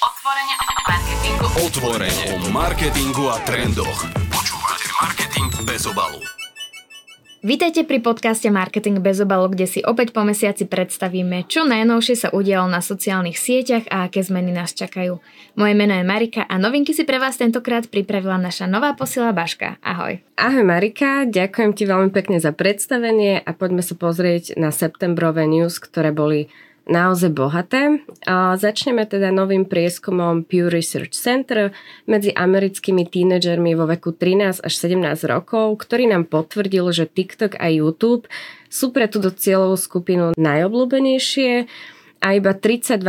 Otvorenie o marketingu. Otvorenie o marketingu a trendoch. Počúvate Marketing bez obalu. Vítajte pri podcaste Marketing bez obalu, kde si opäť po mesiaci predstavíme, čo najnovšie sa udialo na sociálnych sieťach a aké zmeny nás čakajú. Moje meno je Marika a novinky si pre vás tentokrát pripravila naša nová posila Baška. Ahoj. Ahoj Marika, ďakujem ti veľmi pekne za predstavenie a poďme sa pozrieť na septembrové news, ktoré boli naozaj bohaté. A začneme teda novým prieskumom Pew Research Center medzi americkými tínedžermi vo veku 13 až 17 rokov, ktorý nám potvrdil, že TikTok a YouTube sú pre túto cieľovú skupinu najobľúbenejšie a iba 32%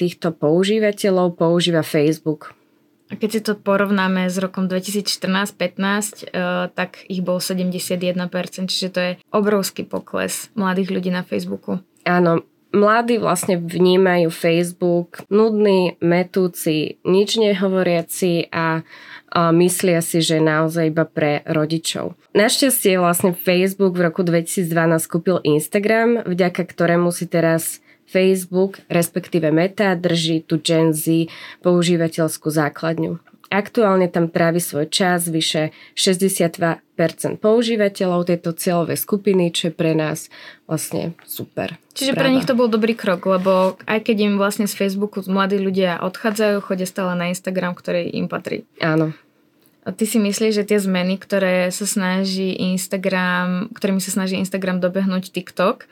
týchto používateľov používa Facebook. A keď si to porovnáme s rokom 2014-15, uh, tak ich bol 71%, čiže to je obrovský pokles mladých ľudí na Facebooku. Áno, mladí vlastne vnímajú Facebook nudný, metúci, nič nehovoriaci a, a myslia si, že naozaj iba pre rodičov. Našťastie vlastne Facebook v roku 2012 kúpil Instagram, vďaka ktorému si teraz Facebook, respektíve Meta, drží tu Gen Z používateľskú základňu. Aktuálne tam trávi svoj čas vyše 62% používateľov tejto cieľovej skupiny, čo je pre nás vlastne super. Čiže správa. pre nich to bol dobrý krok, lebo aj keď im vlastne z Facebooku mladí ľudia odchádzajú, chodia stále na Instagram, ktorý im patrí. Áno. A ty si myslíš, že tie zmeny, ktoré sa snaží Instagram, ktorými sa snaží Instagram dobehnúť TikTok,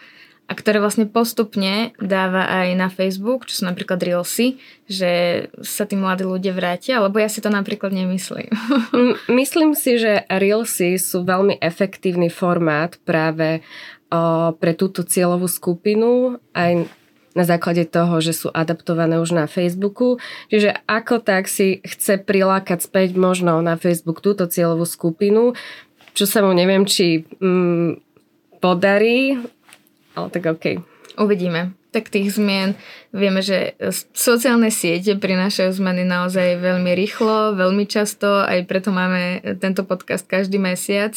a ktoré vlastne postupne dáva aj na Facebook, čo sú napríklad Reelsy, že sa tí mladí ľudia vrátia, lebo ja si to napríklad nemyslím. Myslím si, že Reelsy sú veľmi efektívny formát práve o, pre túto cieľovú skupinu aj na základe toho, že sú adaptované už na Facebooku. Čiže ako tak si chce prilákať späť možno na Facebook túto cieľovú skupinu, čo sa mu neviem, či mm, podarí, ale tak OK. Uvidíme. Tak tých zmien vieme, že sociálne siete prinášajú zmeny naozaj veľmi rýchlo, veľmi často, aj preto máme tento podcast každý mesiac,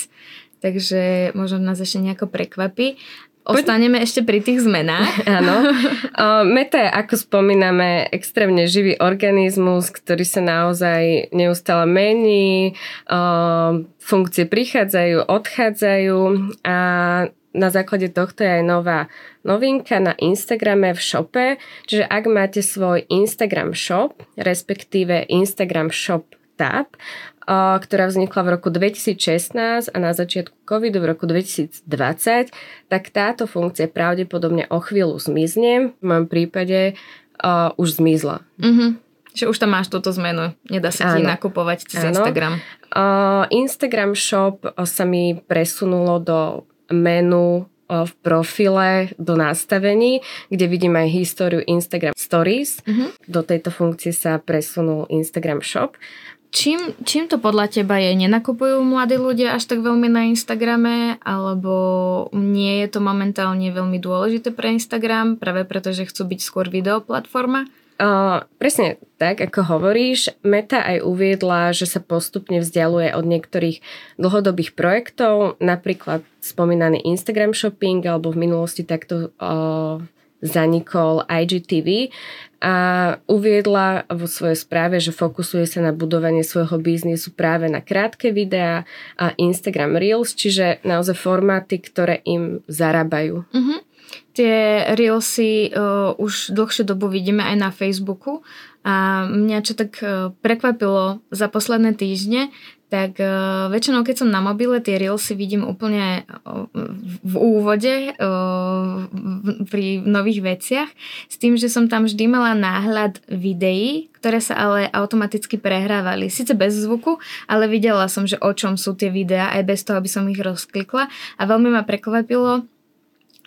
takže možno nás ešte nejako prekvapí. Ostaneme ešte pri tých zmenách. Áno. Meta je, ako spomíname, extrémne živý organizmus, ktorý sa naozaj neustále mení, funkcie prichádzajú, odchádzajú a na základe tohto je aj nová novinka na Instagrame v shope, čiže ak máte svoj Instagram shop, respektíve Instagram shop tab, ktorá vznikla v roku 2016 a na začiatku covidu v roku 2020, tak táto funkcia pravdepodobne o chvíľu zmizne. V mojom prípade uh, už zmizla. Mm-hmm. Že už tam máš túto zmenu. Nedá sa ti nakupovať cez Áno. Instagram. Uh, Instagram shop sa mi presunulo do menu v profile do nastavení, kde vidím aj históriu Instagram Stories. Mm-hmm. Do tejto funkcie sa presunul Instagram Shop. Čím, čím to podľa teba je? Nenakupujú mladí ľudia až tak veľmi na Instagrame, alebo nie je to momentálne veľmi dôležité pre Instagram, práve preto, že chcú byť skôr videoplatforma? Presne tak, ako hovoríš, Meta aj uviedla, že sa postupne vzdialuje od niektorých dlhodobých projektov, napríklad spomínaný Instagram shopping, alebo v minulosti takto uh, zanikol IGTV a uviedla vo svojej správe, že fokusuje sa na budovanie svojho biznisu práve na krátke videá a Instagram Reels, čiže naozaj formáty, ktoré im zarábajú. Uh-huh. Tie Reelsy uh, už dlhšiu dobu vidíme aj na Facebooku a mňa čo tak uh, prekvapilo za posledné týždne, tak uh, väčšinou keď som na mobile, tie Reelsy vidím úplne uh, v úvode uh, pri nových veciach, s tým, že som tam vždy mala náhľad videí, ktoré sa ale automaticky prehrávali. Sice bez zvuku, ale videla som, že o čom sú tie videá, aj bez toho, aby som ich rozklikla a veľmi ma prekvapilo,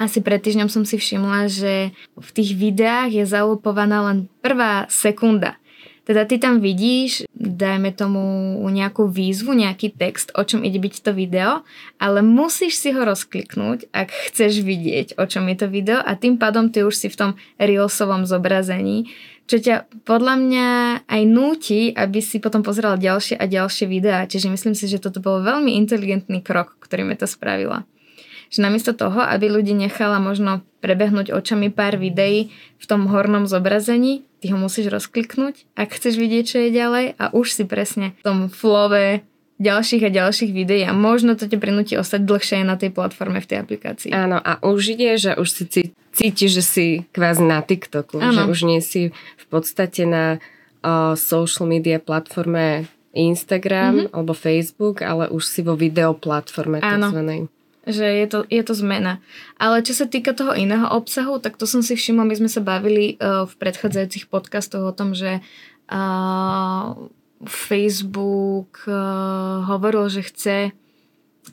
asi pred týždňom som si všimla, že v tých videách je zalupovaná len prvá sekunda. Teda ty tam vidíš, dajme tomu nejakú výzvu, nejaký text, o čom ide byť to video, ale musíš si ho rozkliknúť, ak chceš vidieť, o čom je to video a tým pádom ty už si v tom reelsovom zobrazení, čo ťa podľa mňa aj núti, aby si potom pozeral ďalšie a ďalšie videá. Čiže myslím si, že toto bol veľmi inteligentný krok, ktorým je to spravila. Že namiesto toho, aby ľudí nechala možno prebehnúť očami pár videí v tom hornom zobrazení, ty ho musíš rozkliknúť, ak chceš vidieť, čo je ďalej a už si presne v tom flove ďalších a ďalších videí a možno to ťa prinúti ostať dlhšie na tej platforme v tej aplikácii. Áno, a už ide, že už si cítiš, že si kvázi na TikToku, Áno. že už nie si v podstate na uh, social media platforme Instagram mm-hmm. alebo Facebook, ale už si vo videoplatforme takzvanej. Že je to, je to zmena. Ale čo sa týka toho iného obsahu, tak to som si všimla, my sme sa bavili uh, v predchádzajúcich podcastoch o tom, že uh, Facebook uh, hovoril, že chce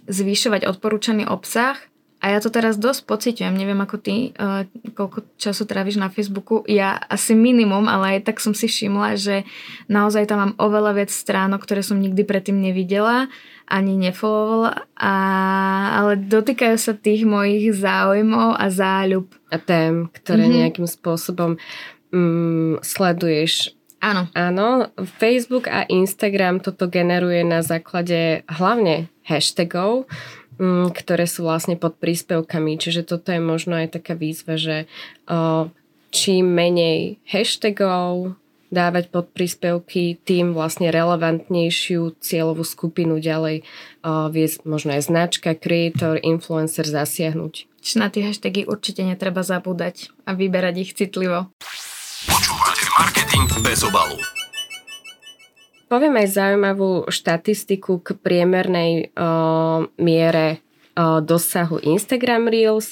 zvyšovať odporúčaný obsah a ja to teraz dosť pociťujem, neviem ako ty, uh, koľko času tráviš na Facebooku, ja asi minimum, ale aj tak som si všimla, že naozaj tam mám oveľa viac stránok, ktoré som nikdy predtým nevidela, ani nefollowovala, a, ale dotýkajú sa tých mojich záujmov a záľub. A tém, ktoré mm-hmm. nejakým spôsobom mm, sleduješ Áno. Áno, Facebook a Instagram toto generuje na základe hlavne hashtagov, ktoré sú vlastne pod príspevkami. Čiže toto je možno aj taká výzva, že čím menej hashtagov dávať pod príspevky, tým vlastne relevantnejšiu cieľovú skupinu ďalej vie možno aj značka, creator, influencer zasiahnuť. Čiže na tie hashtagy určite netreba zabúdať a vyberať ich citlivo. Počúvate marketing bez obalu. Poviem aj zaujímavú štatistiku k priemernej uh, miere uh, dosahu Instagram Reels.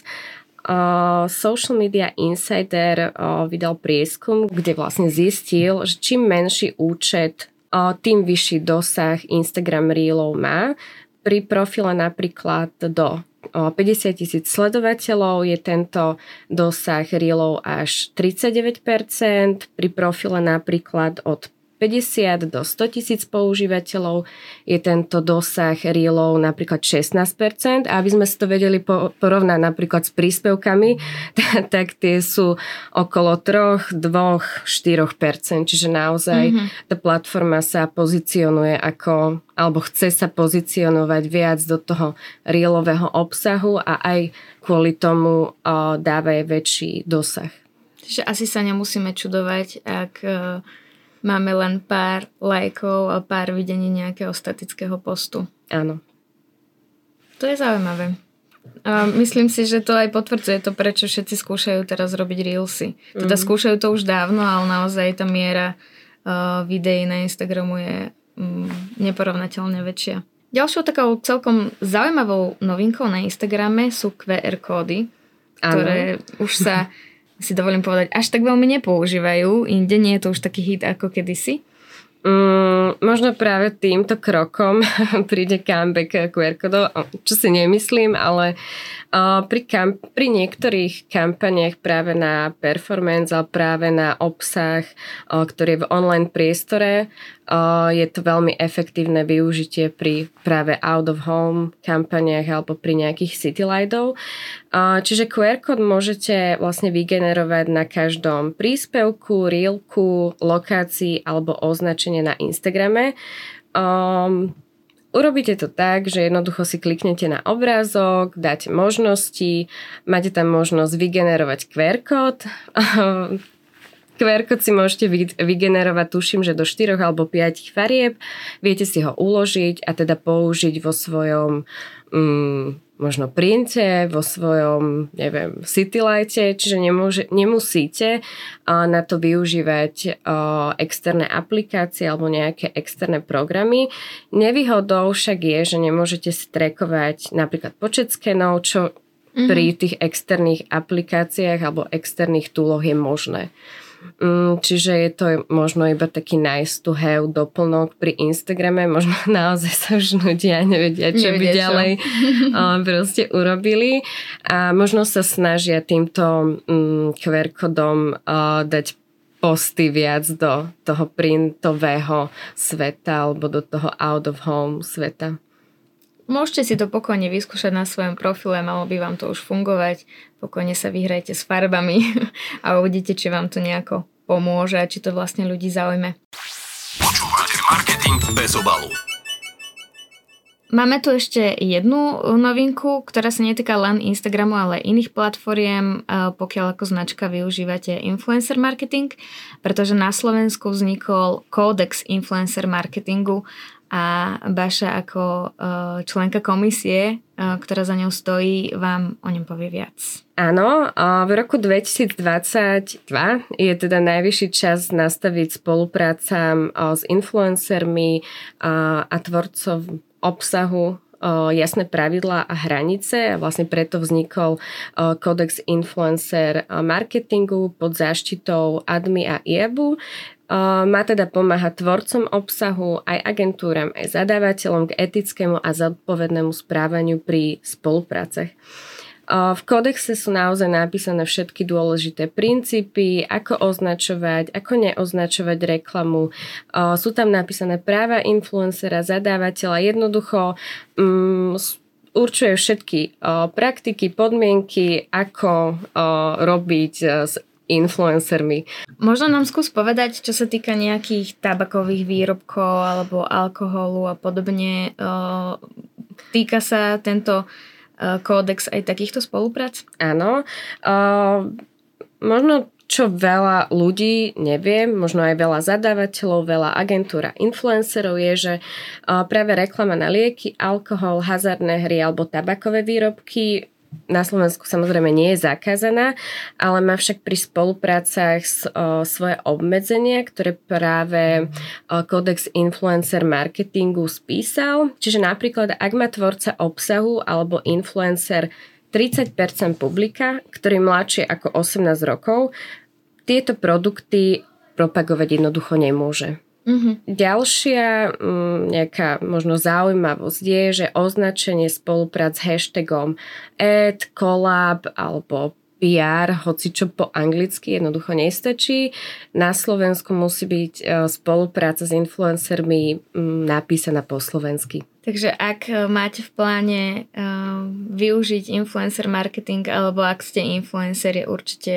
Uh, Social Media Insider uh, vydal prieskum, kde vlastne zistil, že čím menší účet, uh, tým vyšší dosah Instagram Reelov má. Pri profile napríklad do 50 tisíc sledovateľov je tento dosah reelov až 39%, pri profile napríklad od 50 do 100 tisíc používateľov je tento dosah reelov napríklad 16%. A aby sme si to vedeli porovnať napríklad s príspevkami, tak tie sú okolo 3, 2, 4%. Čiže naozaj mm-hmm. tá platforma sa pozicionuje ako, alebo chce sa pozicionovať viac do toho reelového obsahu a aj kvôli tomu dáva väčší dosah. Čiže asi sa nemusíme čudovať, ak máme len pár lajkov a pár videní nejakého statického postu. Áno. To je zaujímavé. A myslím si, že to aj potvrdzuje to, prečo všetci skúšajú teraz robiť reelsy. Teda mm. skúšajú to už dávno, ale naozaj tá miera uh, videí na Instagramu je um, neporovnateľne väčšia. Ďalšou takou celkom zaujímavou novinkou na Instagrame sú QR kódy, ktoré ano. už sa si dovolím povedať, až tak veľmi nepoužívajú. Inde nie je to už taký hit ako kedysi. Mm, možno práve týmto krokom príde comeback QR kodov, čo si nemyslím, ale uh, pri, kam, pri niektorých kampaniach práve na performance, ale práve na obsah, uh, ktorý je v online priestore, uh, je to veľmi efektívne využitie pri práve out of home kampaniach alebo pri nejakých city lightov. Čiže QR kód môžete vlastne vygenerovať na každom príspevku, reelku, lokácii alebo označenie na Instagrame. Um, Urobíte to tak, že jednoducho si kliknete na obrázok, dáte možnosti, máte tam možnosť vygenerovať QR kód. QR kód si môžete vygenerovať, tuším, že do 4 alebo 5 farieb. Viete si ho uložiť a teda použiť vo svojom mm, možno printe, vo svojom, neviem, citylighte, čiže nemôže, nemusíte na to využívať externé aplikácie alebo nejaké externé programy. Nevýhodou však je, že nemôžete strekovať napríklad počet skenov, čo mm-hmm. pri tých externých aplikáciách alebo externých túloch je možné. Mm, čiže je to možno iba taký nice to have doplnok pri Instagrame, možno naozaj sa už nudia, nevedia, čo nevedia by čo. ďalej proste urobili a možno sa snažia týmto mm, QR kodom dať posty viac do toho printového sveta alebo do toho out of home sveta. Môžete si to pokojne vyskúšať na svojom profile, malo by vám to už fungovať. Pokojne sa vyhrajte s farbami a uvidíte, či vám to nejako pomôže a či to vlastne ľudí zaujme. Počúvate marketing bez obalu. Máme tu ešte jednu novinku, ktorá sa netýka len Instagramu, ale iných platformiem, pokiaľ ako značka využívate influencer marketing, pretože na Slovensku vznikol kódex influencer marketingu a Baša ako členka komisie, ktorá za ňou stojí, vám o ňom povie viac. Áno, v roku 2022 je teda najvyšší čas nastaviť spolupráca s influencermi a tvorcov obsahu jasné pravidlá a hranice a vlastne preto vznikol Codex Influencer marketingu pod záštitou ADMI a IABu. Má teda pomáhať tvorcom obsahu, aj agentúram, aj zadávateľom k etickému a zodpovednému správaniu pri spoluprácach. V kódexe sú naozaj napísané všetky dôležité princípy, ako označovať, ako neoznačovať reklamu. Sú tam napísané práva influencera, zadávateľa. Jednoducho um, určuje všetky praktiky, podmienky, ako robiť s influencermi. Možno nám skús povedať, čo sa týka nejakých tabakových výrobkov alebo alkoholu a podobne. Týka sa tento kódex aj takýchto spoluprác? Áno. Možno čo veľa ľudí nevie, možno aj veľa zadávateľov, veľa agentúra influencerov je, že práve reklama na lieky, alkohol, hazardné hry alebo tabakové výrobky na Slovensku samozrejme nie je zakázaná, ale má však pri spoluprácach svoje obmedzenia, ktoré práve o, Codex Influencer Marketingu spísal. Čiže napríklad, ak má tvorca obsahu alebo influencer 30% publika, ktorý mladšie ako 18 rokov, tieto produkty propagovať jednoducho nemôže. Mm-hmm. Ďalšia m, mm, nejaká možno zaujímavosť je, že označenie spoluprác s hashtagom ad, collab alebo PR, hoci čo po anglicky jednoducho nestačí. Na Slovensku musí byť e, spolupráca s influencermi m, napísaná po slovensky. Takže ak e, máte v pláne uh, využiť influencer marketing alebo ak ste influencer, je určite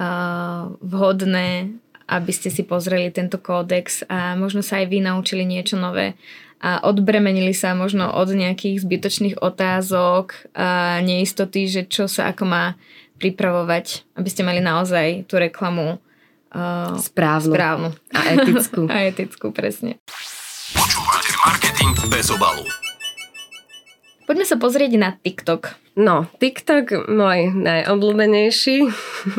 uh, vhodné aby ste si pozreli tento kódex a možno sa aj vy naučili niečo nové a odbremenili sa možno od nejakých zbytočných otázok a neistoty, že čo sa ako má pripravovať, aby ste mali naozaj tú reklamu uh, správnu. správnu. A etickú. a etickú, presne. Počúvate marketing bez obalu. Poďme sa pozrieť na TikTok. No, TikTok môj najobľúbenejší.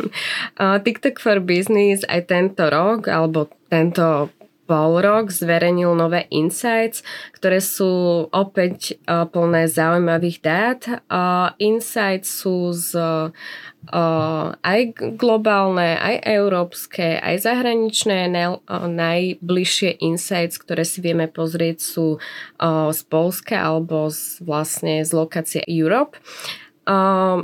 TikTok for Business aj tento rok, alebo tento pol rok zverejnil nové insights, ktoré sú opäť uh, plné zaujímavých dát. Uh, insights sú z uh, aj globálne, aj európske, aj zahraničné. Naj, najbližšie insights, ktoré si vieme pozrieť, sú z Polska alebo z, vlastne z lokácie Europe.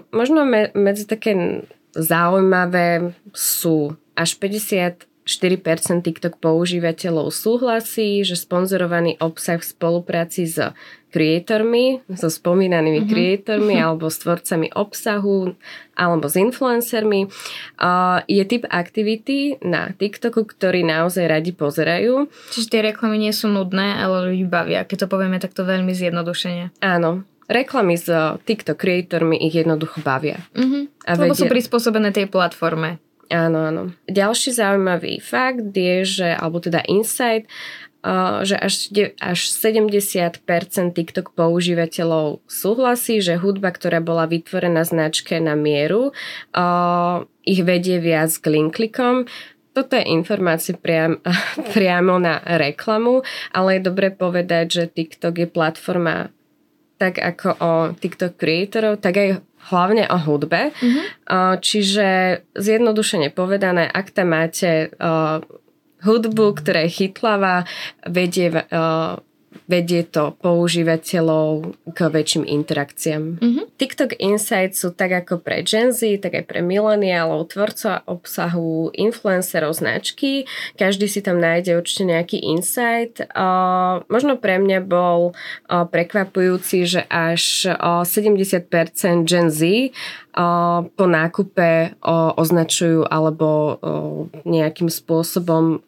Možno me, medzi také zaujímavé sú až 50 4% TikTok používateľov súhlasí, že sponzorovaný obsah v spolupráci s creatormi, so spomínanými mm-hmm. creatormi alebo s tvorcami obsahu alebo s influencermi uh, je typ aktivity na TikToku, ktorý naozaj radi pozerajú. Čiže tie reklamy nie sú nudné, ale ľudí bavia, keď to povieme takto veľmi zjednodušene. Áno, reklamy s TikTok creatormi ich jednoducho bavia. Mm-hmm. A Lebo vedia... sú prispôsobené tej platforme. Áno, áno. Ďalší zaujímavý fakt je, že, alebo teda insight, že až, až 70% TikTok používateľov súhlasí, že hudba, ktorá bola vytvorená značke na mieru, ich vedie viac k link klikom. Toto je informácie priam, priamo na reklamu, ale je dobre povedať, že TikTok je platforma tak ako o TikTok creatorov, tak aj hlavne o hudbe. Mm-hmm. Čiže zjednodušene povedané, ak tam máte hudbu, ktorá je chytlavá, vedie vedie to používateľov k väčším interakciám. Mm-hmm. TikTok Insights sú tak ako pre Gen Z, tak aj pre mileniálov, tvorcov obsahu, influencerov značky. Každý si tam nájde určite nejaký insight. Uh, možno pre mňa bol uh, prekvapujúci, že až uh, 70% Gen Z po nákupe označujú alebo nejakým spôsobom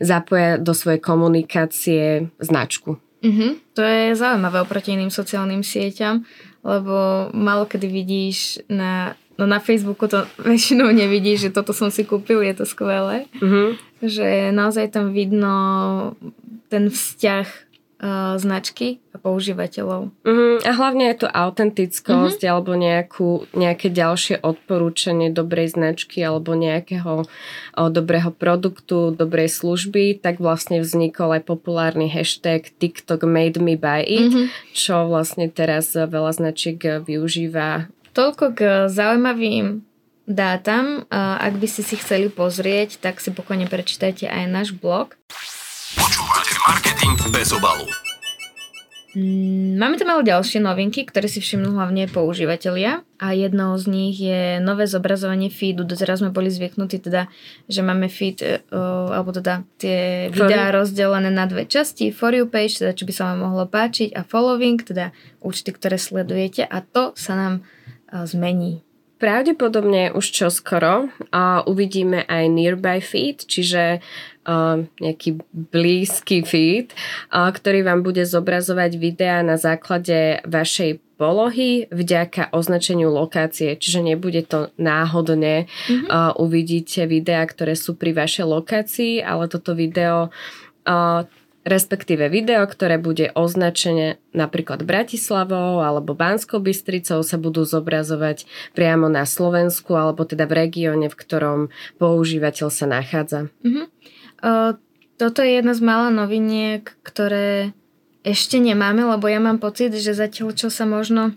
zapoja do svojej komunikácie značku. Mhm, to je zaujímavé oproti iným sociálnym sieťam, lebo malo kedy vidíš na, no na Facebooku to väčšinou nevidíš, že toto som si kúpil, je to skvelé. Mm-hmm. Že naozaj tam vidno ten vzťah uh, značky a používateľov. Uh-huh. A hlavne je to autentickosť uh-huh. alebo nejakú, nejaké ďalšie odporúčanie dobrej značky alebo nejakého o, dobrého produktu, dobrej služby, tak vlastne vznikol aj populárny hashtag TikTok made me buy it, uh-huh. čo vlastne teraz veľa značiek využíva. Toľko k zaujímavým dátam. Ak by ste si chceli pozrieť, tak si pokojne prečítajte aj náš blog. Počúvate marketing bez obalu. Mm, máme tam ale ďalšie novinky, ktoré si všimnú hlavne používateľia a jednou z nich je nové zobrazovanie feedu. Doteraz sme boli zvyknutí teda, že máme feed, uh, alebo teda tie for videá you. rozdelené na dve časti. For you page, teda čo by sa vám mohlo páčiť a following, teda účty, ktoré sledujete a to sa nám uh, zmení. Pravdepodobne už čoskoro uh, uvidíme aj nearby feed, čiže uh, nejaký blízky feed, ktorý vám bude zobrazovať videá na základe vašej polohy vďaka označeniu lokácie, čiže nebude to náhodne. Mm-hmm. Uh, uvidíte videá, ktoré sú pri vašej lokácii, ale toto video uh, respektíve video, ktoré bude označené napríklad Bratislavou alebo Banskou Bystricou sa budú zobrazovať priamo na Slovensku alebo teda v regióne, v ktorom používateľ sa nachádza. Uh-huh. Toto je jedna z mála noviniek, ktoré ešte nemáme, lebo ja mám pocit, že zatiaľ čo sa možno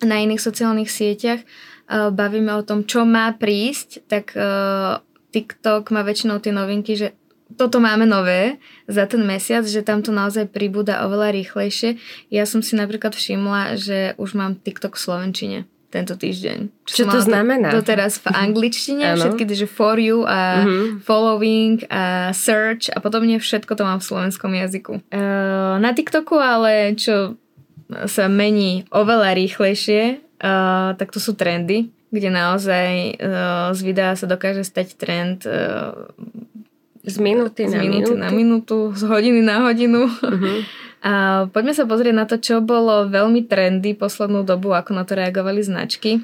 na iných sociálnych sieťach uh, bavíme o tom, čo má prísť, tak uh, TikTok má väčšinou tie novinky, že toto máme nové za ten mesiac, že tam to naozaj pribúda oveľa rýchlejšie. Ja som si napríklad všimla, že už mám TikTok v Slovenčine tento týždeň. Čo, Čo to znamená? Doteraz v angličtine, všetky že for you a uh-huh. following a search a podobne všetko to mám v slovenskom jazyku. Uh, na TikToku ale čo sa mení oveľa rýchlejšie, uh, tak to sú trendy, kde naozaj uh, z videa sa dokáže stať trend uh, z minúty na z minúty minútu. na minútu, z hodiny na hodinu. Uh-huh. A poďme sa pozrieť na to, čo bolo veľmi trendy poslednú dobu, ako na to reagovali značky.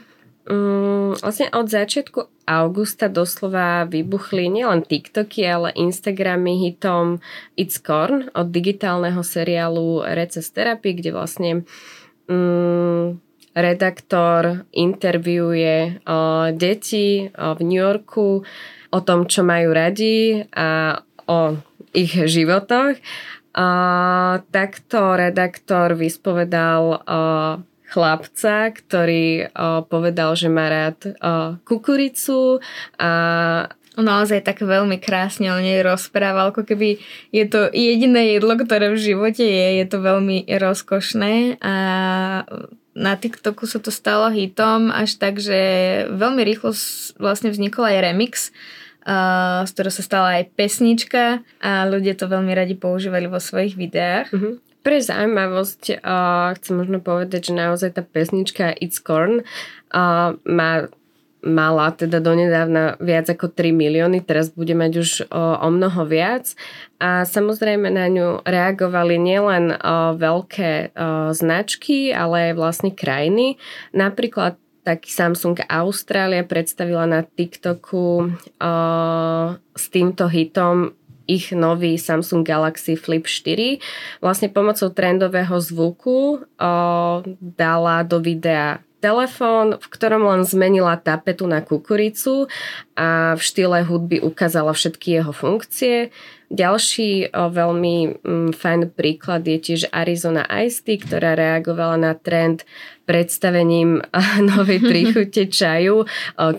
Um, vlastne od začiatku augusta doslova vybuchli nielen TikToky, ale Instagramy hitom It's Corn od digitálneho seriálu Recess Therapy, kde vlastne um, redaktor interviuje uh, deti uh, v New Yorku o tom, čo majú radi a o ich životoch. Takto redaktor vyspovedal uh, chlapca, ktorý uh, povedal, že má rád uh, kukuricu a naozaj tak veľmi krásne o nej rozprával, ako keby je to jediné jedlo, ktoré v živote je, je to veľmi rozkošné. A na TikToku sa to stalo hitom až tak, že veľmi rýchlo vlastne vznikol aj remix z ktorého sa stala aj pesnička a ľudia to veľmi radi používali vo svojich videách. Uh-huh. Pre zaujímavosť uh, chcem možno povedať, že naozaj tá pesnička It's Corn uh, má mala teda donedávna viac ako 3 milióny, teraz bude mať už o, o mnoho viac a samozrejme na ňu reagovali nielen o, veľké o, značky, ale aj vlastne krajiny. Napríklad taký Samsung Austrália predstavila na TikToku uh, s týmto hitom ich nový Samsung Galaxy Flip 4. Vlastne pomocou trendového zvuku uh, dala do videa telefón, v ktorom len zmenila tapetu na kukuricu a v štýle hudby ukázala všetky jeho funkcie. Ďalší o, veľmi mm, fajn príklad je tiež Arizona Ice ktorá reagovala na trend predstavením novej príchute čaju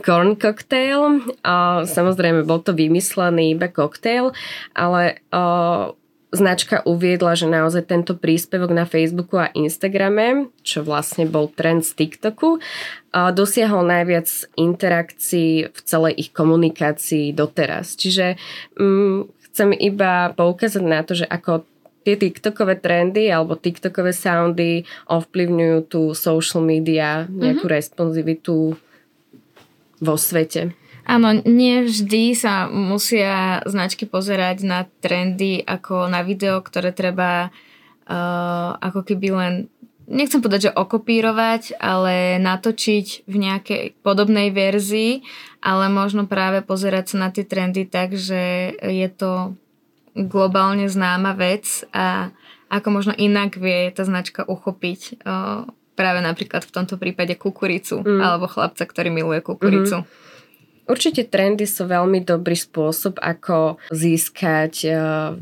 corn cocktail. Samozrejme, bol to vymyslený iba koktail, ale značka uviedla, že naozaj tento príspevok na Facebooku a Instagrame, čo vlastne bol trend z TikToku, dosiahol najviac interakcií v celej ich komunikácii doteraz. Čiže um, chcem iba poukázať na to, že ako tie TikTokové trendy alebo TikTokové soundy ovplyvňujú tú social media, nejakú mm-hmm. responsivitu vo svete. Áno, nie vždy sa musia značky pozerať na trendy ako na video, ktoré treba uh, ako keby len nechcem povedať, že okopírovať, ale natočiť v nejakej podobnej verzii, ale možno práve pozerať sa na tie trendy tak, že je to globálne známa vec a ako možno inak vie tá značka uchopiť o, práve napríklad v tomto prípade kukuricu mm. alebo chlapca, ktorý miluje kukuricu. Mm-hmm. Určite trendy sú veľmi dobrý spôsob, ako získať uh,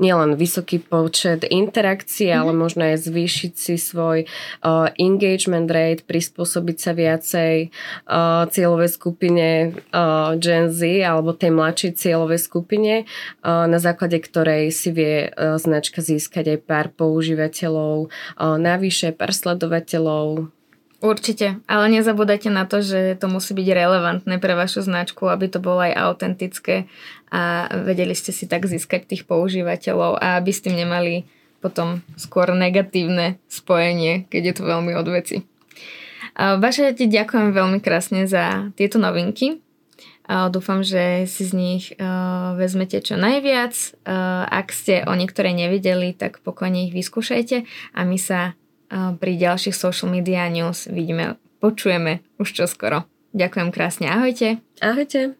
nielen vysoký počet interakcií, mm-hmm. ale možno aj zvýšiť si svoj uh, engagement rate, prispôsobiť sa viacej uh, cieľovej skupine uh, Gen Z alebo tej mladšej cieľovej skupine, uh, na základe ktorej si vie uh, značka získať aj pár používateľov, uh, navyše pár sledovateľov, Určite, ale nezabúdajte na to, že to musí byť relevantné pre vašu značku, aby to bolo aj autentické a vedeli ste si tak získať tých používateľov a aby ste nemali potom skôr negatívne spojenie, keď je to veľmi od veci. Vaše ti ďakujem veľmi krásne za tieto novinky. Dúfam, že si z nich vezmete čo najviac. Ak ste o niektoré nevideli, tak pokojne ich vyskúšajte a my sa pri ďalších social media news vidíme, počujeme už čoskoro. Ďakujem krásne, ahojte. Ahojte.